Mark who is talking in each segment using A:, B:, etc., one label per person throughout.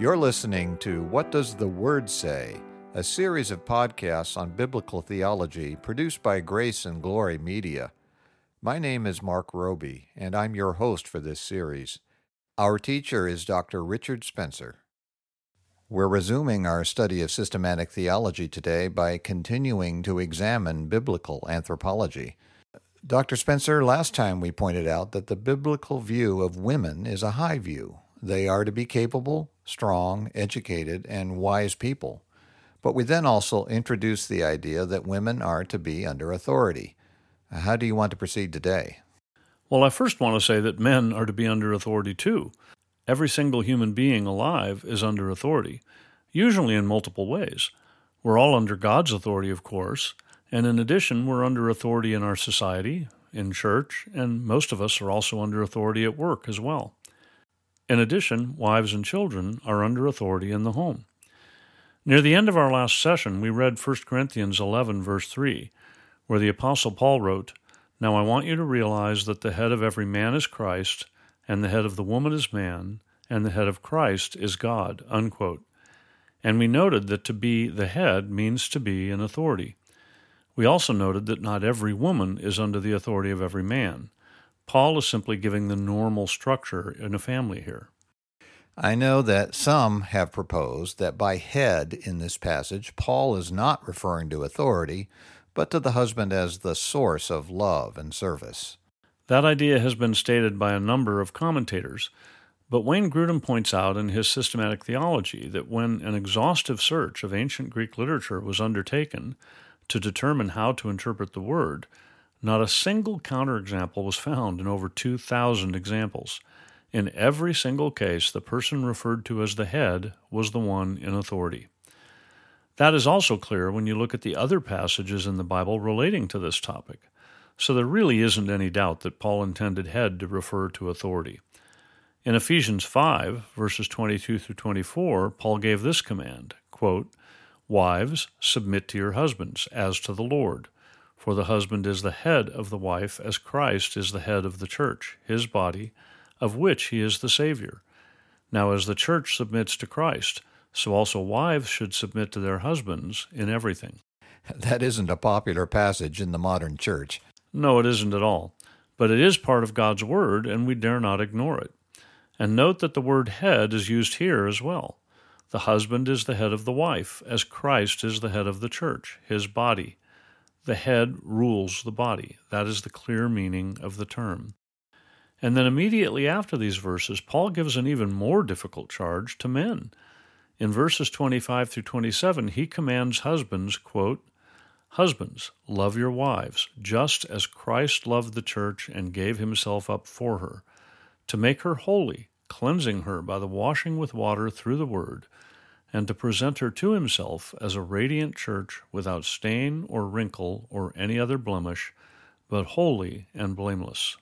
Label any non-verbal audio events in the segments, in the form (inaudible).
A: You're listening to What Does the Word Say? a series of podcasts on biblical theology produced by Grace and Glory Media. My name is Mark Roby, and I'm your host for this series. Our teacher is Dr. Richard Spencer. We're resuming our study of systematic theology today by continuing to examine biblical anthropology. Dr. Spencer, last time we pointed out that the biblical view of women is a high view. They are to be capable, strong, educated, and wise people. But we then also introduce the idea that women are to be under authority. How do you want to proceed today?
B: Well, I first want to say that men are to be under authority too. Every single human being alive is under authority, usually in multiple ways. We're all under God's authority, of course, and in addition, we're under authority in our society, in church, and most of us are also under authority at work as well. In addition, wives and children are under authority in the home. Near the end of our last session, we read 1 Corinthians 11, verse 3, where the Apostle Paul wrote, Now I want you to realize that the head of every man is Christ, and the head of the woman is man, and the head of Christ is God. Unquote. And we noted that to be the head means to be in authority. We also noted that not every woman is under the authority of every man. Paul is simply giving the normal structure in a family here.
A: I know that some have proposed that by head in this passage, Paul is not referring to authority, but to the husband as the source of love and service.
B: That idea has been stated by a number of commentators, but Wayne Grudem points out in his systematic theology that when an exhaustive search of ancient Greek literature was undertaken, to determine how to interpret the word, not a single counterexample was found in over 2,000 examples. In every single case, the person referred to as the head was the one in authority. That is also clear when you look at the other passages in the Bible relating to this topic. So there really isn't any doubt that Paul intended head to refer to authority. In Ephesians 5, verses 22 through 24, Paul gave this command quote, Wives, submit to your husbands, as to the Lord. For the husband is the head of the wife, as Christ is the head of the church, his body, of which he is the Savior. Now, as the church submits to Christ, so also wives should submit to their husbands in everything. (laughs)
A: That isn't a popular passage in the modern church.
B: No, it isn't at all. But it is part of God's Word, and we dare not ignore it. And note that the word head is used here as well. The husband is the head of the wife, as Christ is the head of the church, his body. The head rules the body. That is the clear meaning of the term. And then immediately after these verses, Paul gives an even more difficult charge to men. In verses 25 through 27, he commands husbands, quote, Husbands, love your wives, just as Christ loved the church and gave himself up for her, to make her holy, cleansing her by the washing with water through the word, and to present her to himself as a radiant church without stain or wrinkle or any other blemish, but holy and blameless.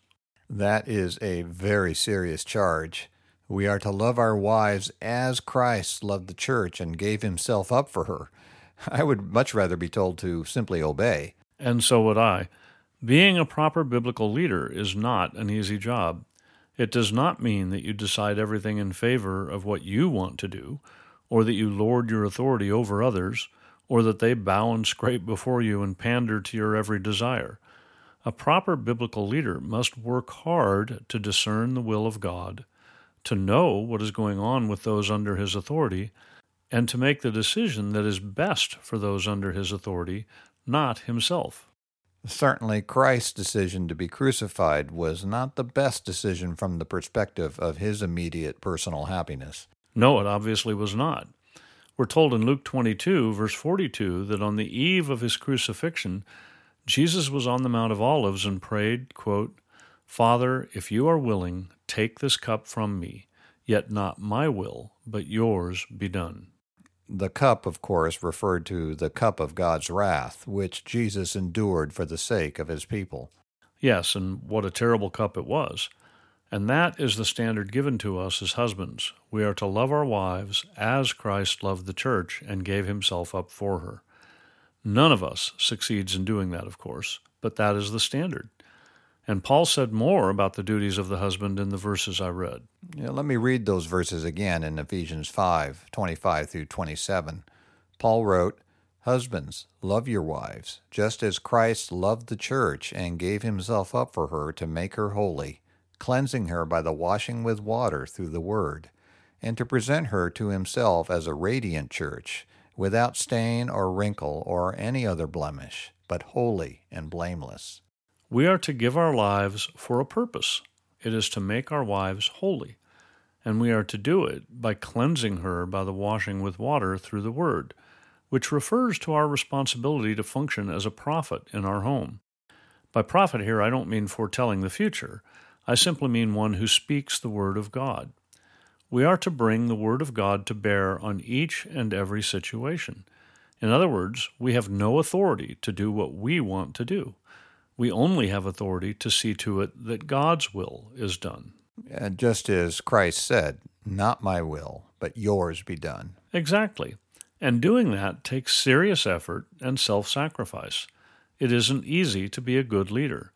A: That is a very serious charge. We are to love our wives as Christ loved the church and gave himself up for her. I would much rather be told to simply obey.
B: And so would I. Being a proper biblical leader is not an easy job. It does not mean that you decide everything in favor of what you want to do, or that you lord your authority over others, or that they bow and scrape before you and pander to your every desire. A proper biblical leader must work hard to discern the will of God, to know what is going on with those under his authority, and to make the decision that is best for those under his authority, not himself.
A: Certainly, Christ's decision to be crucified was not the best decision from the perspective of his immediate personal happiness.
B: No, it obviously was not. We're told in Luke 22, verse 42, that on the eve of his crucifixion, Jesus was on the Mount of Olives and prayed, quote, Father, if you are willing, take this cup from me, yet not my will, but yours be done.
A: The cup, of course, referred to the cup of God's wrath, which Jesus endured for the sake of his people.
B: Yes, and what a terrible cup it was. And that is the standard given to us as husbands. We are to love our wives as Christ loved the church and gave himself up for her. None of us succeeds in doing that, of course, but that is the standard. And Paul said more about the duties of the husband in the verses I read.
A: Yeah, let me read those verses again in Ephesians 5 25 through 27. Paul wrote, Husbands, love your wives, just as Christ loved the church and gave himself up for her to make her holy, cleansing her by the washing with water through the word, and to present her to himself as a radiant church, without stain or wrinkle or any other blemish, but holy and blameless.
B: We are to give our lives for a purpose. It is to make our wives holy. And we are to do it by cleansing her by the washing with water through the Word, which refers to our responsibility to function as a prophet in our home. By prophet here, I don't mean foretelling the future. I simply mean one who speaks the Word of God. We are to bring the Word of God to bear on each and every situation. In other words, we have no authority to do what we want to do. We only have authority to see to it that God's will is done.
A: And just as Christ said, Not my will, but yours be done.
B: Exactly. And doing that takes serious effort and self sacrifice. It isn't easy to be a good leader.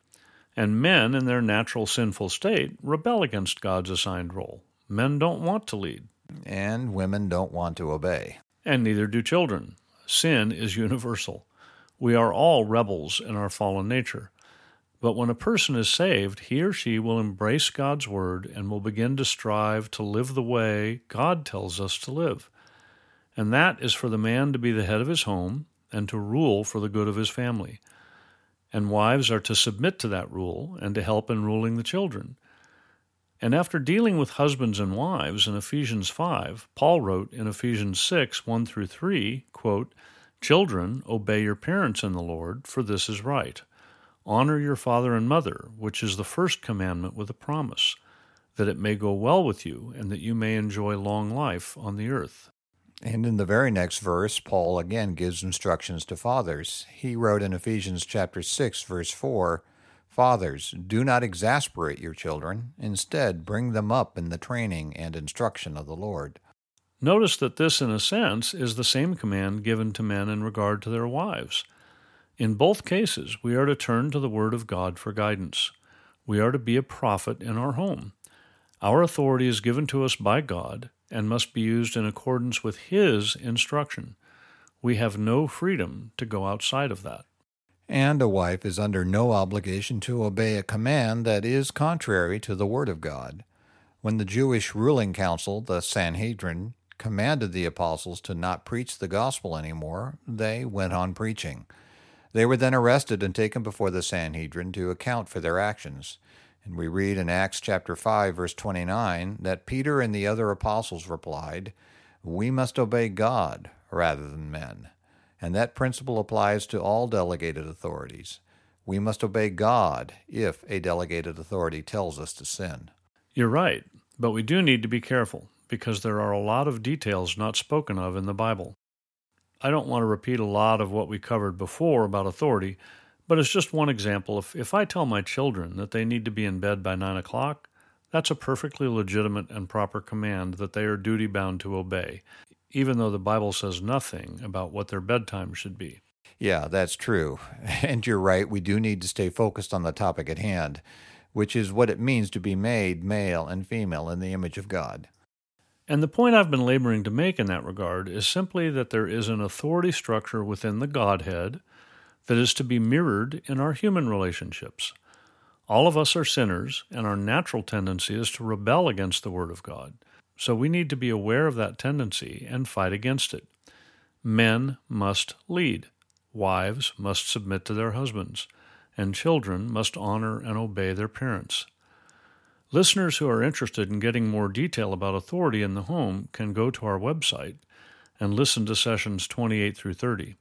B: And men, in their natural sinful state, rebel against God's assigned role. Men don't want to lead.
A: And women don't want to obey.
B: And neither do children. Sin is universal. We are all rebels in our fallen nature. But when a person is saved, he or she will embrace God's word and will begin to strive to live the way God tells us to live. And that is for the man to be the head of his home and to rule for the good of his family. And wives are to submit to that rule and to help in ruling the children. And after dealing with husbands and wives in Ephesians 5, Paul wrote in Ephesians 6 1 through 3, quote, Children, obey your parents in the Lord, for this is right. Honor your father and mother, which is the first commandment with a promise, that it may go well with you, and that you may enjoy long life on the earth.
A: And in the very next verse, Paul again gives instructions to fathers. He wrote in Ephesians chapter 6 verse 4, Fathers, do not exasperate your children, instead bring them up in the training and instruction of the Lord.
B: Notice that this, in a sense, is the same command given to men in regard to their wives. In both cases, we are to turn to the Word of God for guidance. We are to be a prophet in our home. Our authority is given to us by God and must be used in accordance with His instruction. We have no freedom to go outside of that.
A: And a wife is under no obligation to obey a command that is contrary to the Word of God. When the Jewish ruling council, the Sanhedrin, commanded the apostles to not preach the gospel anymore, they went on preaching. They were then arrested and taken before the Sanhedrin to account for their actions. And we read in Acts chapter 5 verse 29 that Peter and the other apostles replied, "We must obey God rather than men." And that principle applies to all delegated authorities. We must obey God if a delegated authority tells us to sin.
B: You're right, but we do need to be careful because there are a lot of details not spoken of in the Bible. I don't want to repeat a lot of what we covered before about authority, but as just one example, if, if I tell my children that they need to be in bed by 9 o'clock, that's a perfectly legitimate and proper command that they are duty bound to obey, even though the Bible says nothing about what their bedtime should be.
A: Yeah, that's true. (laughs) And you're right, we do need to stay focused on the topic at hand, which is what it means to be made male and female in the image of God.
B: And the point I've been laboring to make in that regard is simply that there is an authority structure within the Godhead that is to be mirrored in our human relationships. All of us are sinners, and our natural tendency is to rebel against the Word of God. So we need to be aware of that tendency and fight against it. Men must lead, wives must submit to their husbands, and children must honor and obey their parents. Listeners who are interested in getting more detail about authority in the home can go to our website and listen to sessions 28 through 30.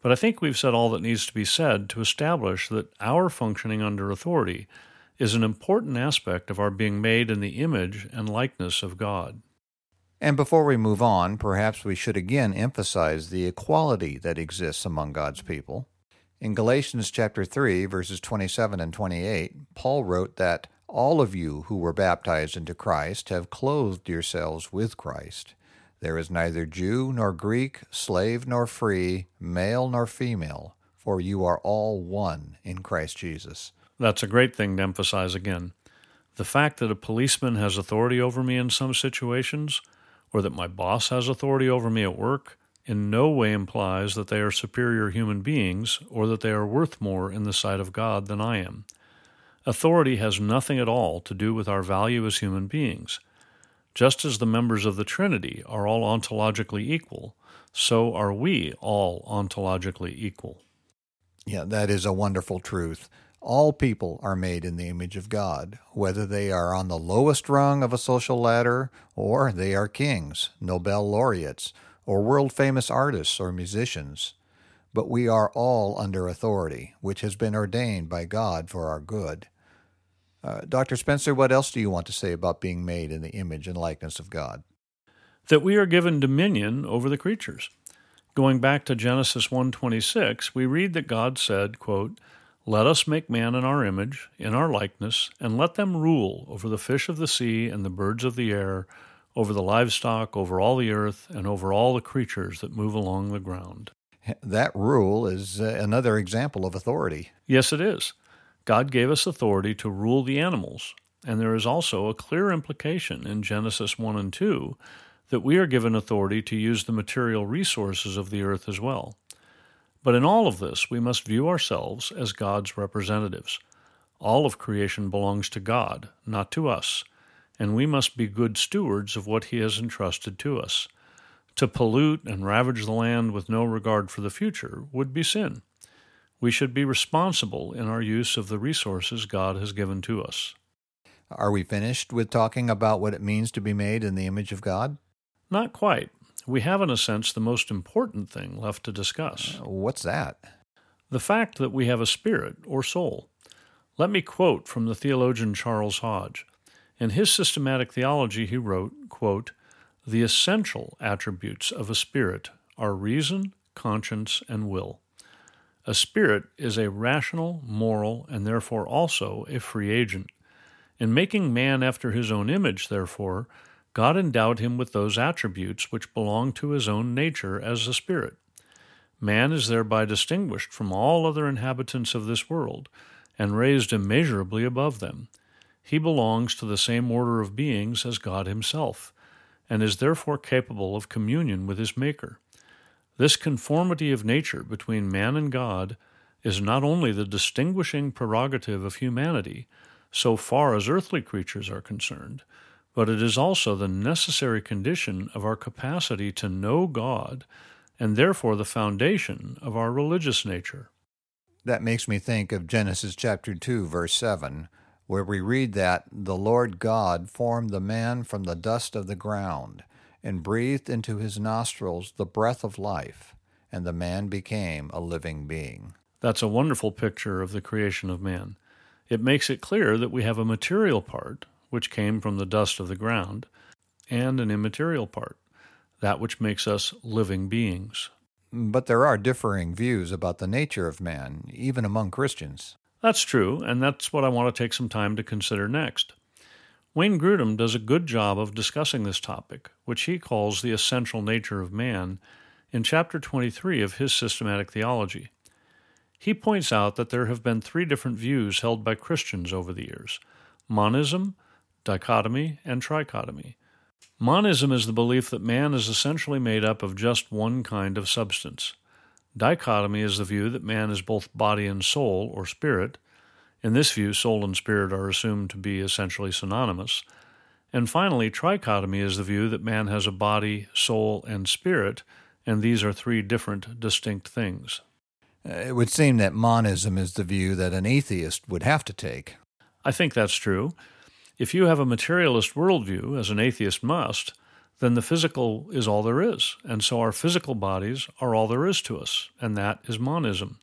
B: But I think we've said all that needs to be said to establish that our functioning under authority is an important aspect of our being made in the image and likeness of God.
A: And before we move on, perhaps we should again emphasize the equality that exists among God's people. In Galatians chapter 3 verses 27 and 28, Paul wrote that all of you who were baptized into Christ have clothed yourselves with Christ. There is neither Jew nor Greek, slave nor free, male nor female, for you are all one in Christ Jesus.
B: That's a great thing to emphasize again. The fact that a policeman has authority over me in some situations, or that my boss has authority over me at work, in no way implies that they are superior human beings or that they are worth more in the sight of God than I am. Authority has nothing at all to do with our value as human beings. Just as the members of the Trinity are all ontologically equal, so are we all ontologically equal.
A: Yeah, that is a wonderful truth. All people are made in the image of God, whether they are on the lowest rung of a social ladder or they are kings, Nobel laureates, or world famous artists or musicians. But we are all under authority, which has been ordained by God for our good. Uh, Dr. Spencer, what else do you want to say about being made in the image and likeness of God?
B: That we are given dominion over the creatures. Going back to Genesis 1:26, we read that God said, quote, "Let us make man in our image, in our likeness, and let them rule over the fish of the sea and the birds of the air, over the livestock, over all the earth, and over all the creatures that move along the ground."
A: That rule is uh, another example of authority.
B: Yes, it is. God gave us authority to rule the animals, and there is also a clear implication in Genesis 1 and 2 that we are given authority to use the material resources of the earth as well. But in all of this, we must view ourselves as God's representatives. All of creation belongs to God, not to us, and we must be good stewards of what He has entrusted to us. To pollute and ravage the land with no regard for the future would be sin. We should be responsible in our use of the resources God has given to us.
A: Are we finished with talking about what it means to be made in the image of God?
B: Not quite. We have, in a sense, the most important thing left to discuss.
A: Uh, what's that?
B: The fact that we have a spirit or soul. Let me quote from the theologian Charles Hodge. In his systematic theology, he wrote, quote, The essential attributes of a spirit are reason, conscience, and will. A spirit is a rational, moral, and therefore also a free agent. In making man after his own image, therefore, God endowed him with those attributes which belong to his own nature as a spirit. Man is thereby distinguished from all other inhabitants of this world, and raised immeasurably above them. He belongs to the same order of beings as God himself, and is therefore capable of communion with his Maker. This conformity of nature between man and God is not only the distinguishing prerogative of humanity, so far as earthly creatures are concerned, but it is also the necessary condition of our capacity to know God and therefore the foundation of our religious nature.
A: That makes me think of Genesis chapter 2, verse 7, where we read that the Lord God formed the man from the dust of the ground and breathed into his nostrils the breath of life, and the man became a living being.
B: That's a wonderful picture of the creation of man. It makes it clear that we have a material part, which came from the dust of the ground, and an immaterial part, that which makes us living beings.
A: But there are differing views about the nature of man, even among Christians.
B: That's true, and that's what I want to take some time to consider next. Wayne Grudem does a good job of discussing this topic, which he calls the essential nature of man, in chapter 23 of his systematic theology. He points out that there have been three different views held by Christians over the years monism, dichotomy, and trichotomy. Monism is the belief that man is essentially made up of just one kind of substance. Dichotomy is the view that man is both body and soul, or spirit, in this view, soul and spirit are assumed to be essentially synonymous. And finally, trichotomy is the view that man has a body, soul, and spirit, and these are three different, distinct things.
A: It would seem that monism is the view that an atheist would have to take.
B: I think that's true. If you have a materialist worldview, as an atheist must, then the physical is all there is, and so our physical bodies are all there is to us, and that is monism.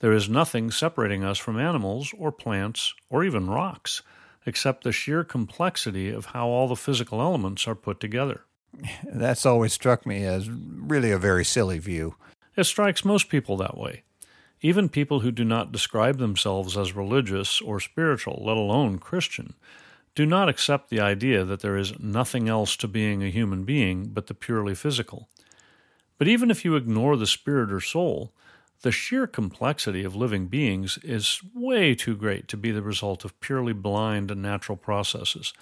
B: There is nothing separating us from animals or plants or even rocks, except the sheer complexity of how all the physical elements are put together. (laughs)
A: That's always struck me as really a very silly view.
B: It strikes most people that way. Even people who do not describe themselves as religious or spiritual, let alone Christian, do not accept the idea that there is nothing else to being a human being but the purely physical. But even if you ignore the spirit or soul, The sheer complexity of living beings is way too great to be the result of purely blind and natural processes.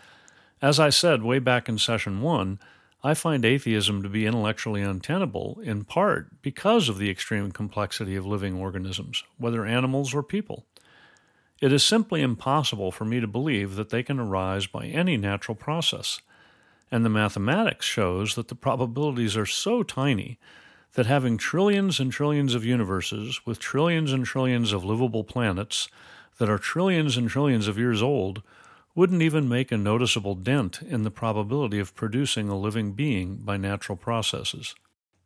B: As I said way back in session one, I find atheism to be intellectually untenable in part because of the extreme complexity of living organisms, whether animals or people. It is simply impossible for me to believe that they can arise by any natural process. And the mathematics shows that the probabilities are so tiny that having trillions and trillions of universes with trillions and trillions of livable planets that are trillions and trillions of years old wouldn't even make a noticeable dent in the probability of producing a living being by natural processes.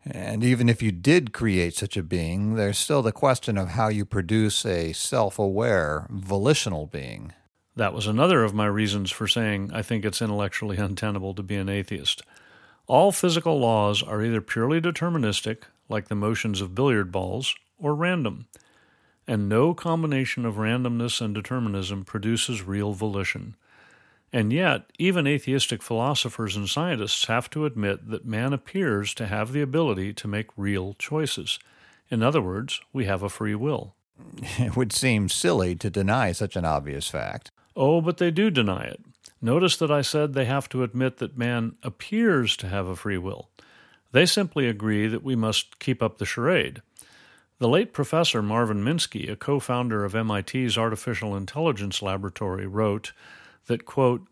A: And even if you did create such a being, there's still the question of how you produce a self aware, volitional being.
B: That was another of my reasons for saying I think it's intellectually (laughs) untenable to be an atheist. All physical laws are either purely deterministic, like the motions of billiard balls, or random. And no combination of randomness and determinism produces real volition. And yet, even atheistic philosophers and scientists have to admit that man appears to have the ability to make real choices. In other words, we have a free will. (laughs)
A: It would seem silly to deny such an obvious fact.
B: Oh, but they do deny it. Notice that I said they have to admit that man appears to have a free will. They simply agree that we must keep up the charade. The late Professor Marvin Minsky, a co founder of MIT's Artificial Intelligence Laboratory, wrote that, quote,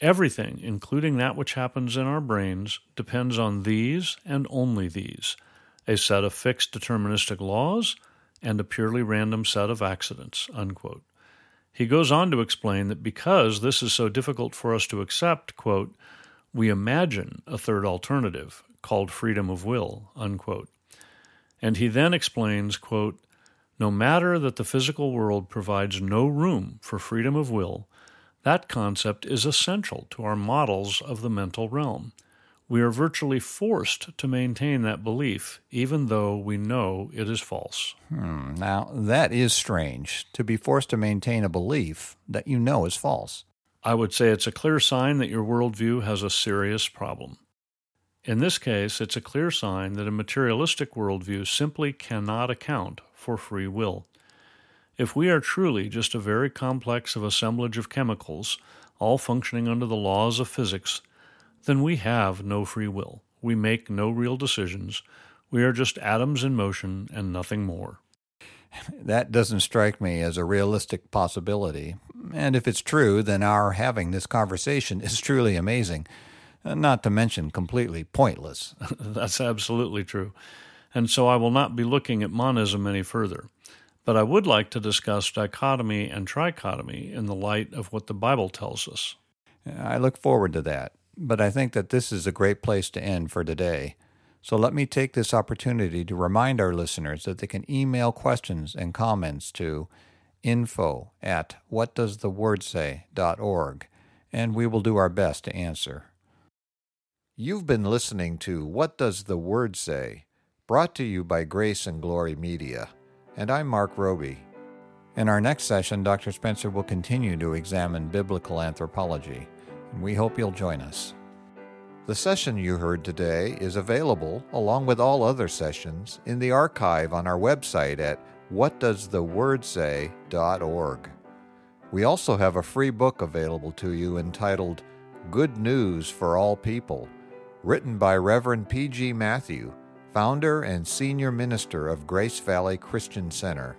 B: Everything, including that which happens in our brains, depends on these and only these a set of fixed deterministic laws and a purely random set of accidents. Unquote. He goes on to explain that because this is so difficult for us to accept, quote, we imagine a third alternative called freedom of will, unquote. And he then explains, quote, no matter that the physical world provides no room for freedom of will, that concept is essential to our models of the mental realm we are virtually forced to maintain that belief, even though we know it is false.
A: Hmm. Now, that is strange, to be forced to maintain a belief that you know is false.
B: I would say it's a clear sign that your worldview has a serious problem. In this case, it's a clear sign that a materialistic worldview simply cannot account for free will. If we are truly just a very complex of assemblage of chemicals, all functioning under the laws of physics, then we have no free will. We make no real decisions. We are just atoms in motion and nothing more.
A: That doesn't strike me as a realistic possibility. And if it's true, then our having this conversation is truly amazing, uh, not to mention completely pointless. (laughs)
B: That's absolutely true. And so I will not be looking at monism any further. But I would like to discuss dichotomy and trichotomy in the light of what the Bible tells us.
A: I look forward to that. But I think that this is a great place to end for today. So let me take this opportunity to remind our listeners that they can email questions and comments to info at whatdoesthewordsay.org, and we will do our best to answer. You've been listening to What Does the Word Say? brought to you by Grace and Glory Media, and I'm Mark Roby. In our next session, Dr. Spencer will continue to examine biblical anthropology we hope you'll join us. The session you heard today is available, along with all other sessions, in the archive on our website at whatdoesthewordsay.org. We also have a free book available to you entitled Good News for All People, written by Reverend P.G. Matthew, founder and senior minister of Grace Valley Christian Center.